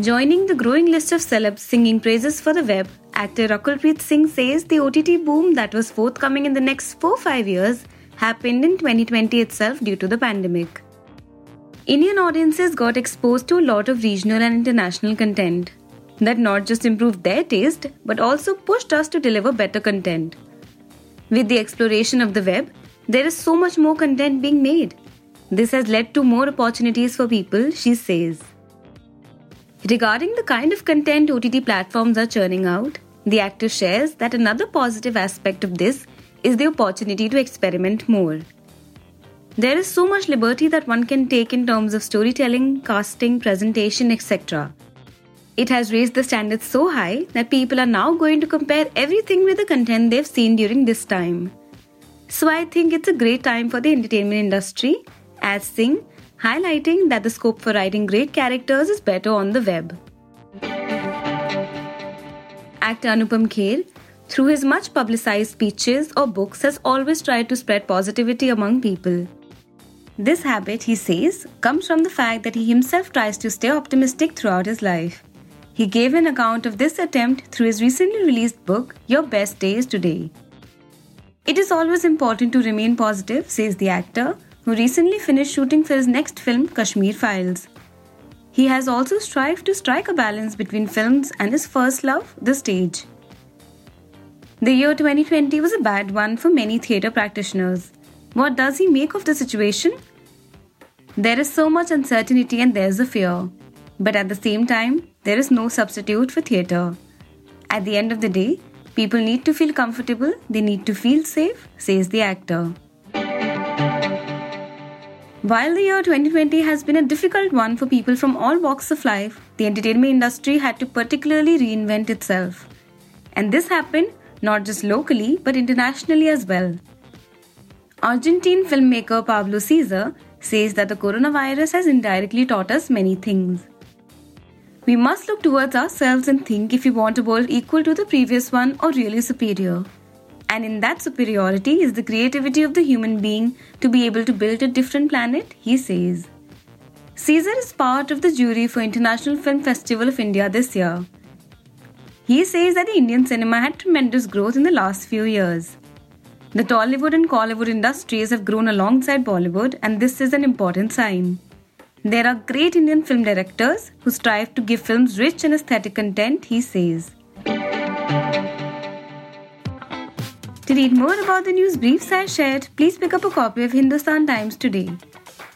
Joining the growing list of celebs singing praises for the web, actor Rakulpreet Singh says the OTT boom that was forthcoming in the next 4-5 years happened in 2020 itself due to the pandemic. Indian audiences got exposed to a lot of regional and international content that not just improved their taste but also pushed us to deliver better content. With the exploration of the web, there is so much more content being made. This has led to more opportunities for people, she says. Regarding the kind of content OTT platforms are churning out, the actor shares that another positive aspect of this is the opportunity to experiment more. There is so much liberty that one can take in terms of storytelling, casting, presentation, etc. It has raised the standards so high that people are now going to compare everything with the content they've seen during this time. So I think it's a great time for the entertainment industry, as Singh highlighting that the scope for writing great characters is better on the web. Actor Anupam Kher, through his much publicized speeches or books, has always tried to spread positivity among people. This habit, he says, comes from the fact that he himself tries to stay optimistic throughout his life. He gave an account of this attempt through his recently released book, Your Best Day is Today. It is always important to remain positive, says the actor, who recently finished shooting for his next film, Kashmir Files. He has also strived to strike a balance between films and his first love, the stage. The year 2020 was a bad one for many theatre practitioners. What does he make of the situation? There is so much uncertainty and there's a fear. But at the same time, there is no substitute for theatre. At the end of the day, people need to feel comfortable, they need to feel safe, says the actor. While the year 2020 has been a difficult one for people from all walks of life, the entertainment industry had to particularly reinvent itself. And this happened not just locally but internationally as well. Argentine filmmaker Pablo César says that the coronavirus has indirectly taught us many things. We must look towards ourselves and think if we want a world equal to the previous one or really superior. And in that superiority is the creativity of the human being to be able to build a different planet, he says. César is part of the jury for International Film Festival of India this year. He says that the Indian cinema had tremendous growth in the last few years. The Tollywood and Kollywood industries have grown alongside Bollywood, and this is an important sign. There are great Indian film directors who strive to give films rich and aesthetic content, he says. To read more about the news briefs I shared, please pick up a copy of Hindustan Times today.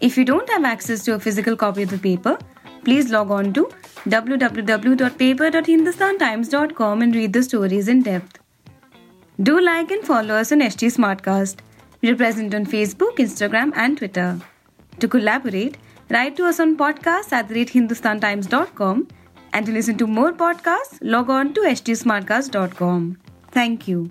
If you don't have access to a physical copy of the paper, please log on to www.paper.hindustantimes.com and read the stories in depth. Do like and follow us on HT Smartcast. We are present on Facebook, Instagram, and Twitter. To collaborate, write to us on podcast at hindustantimes.com and to listen to more podcasts, log on to htsmartcast.com. Thank you.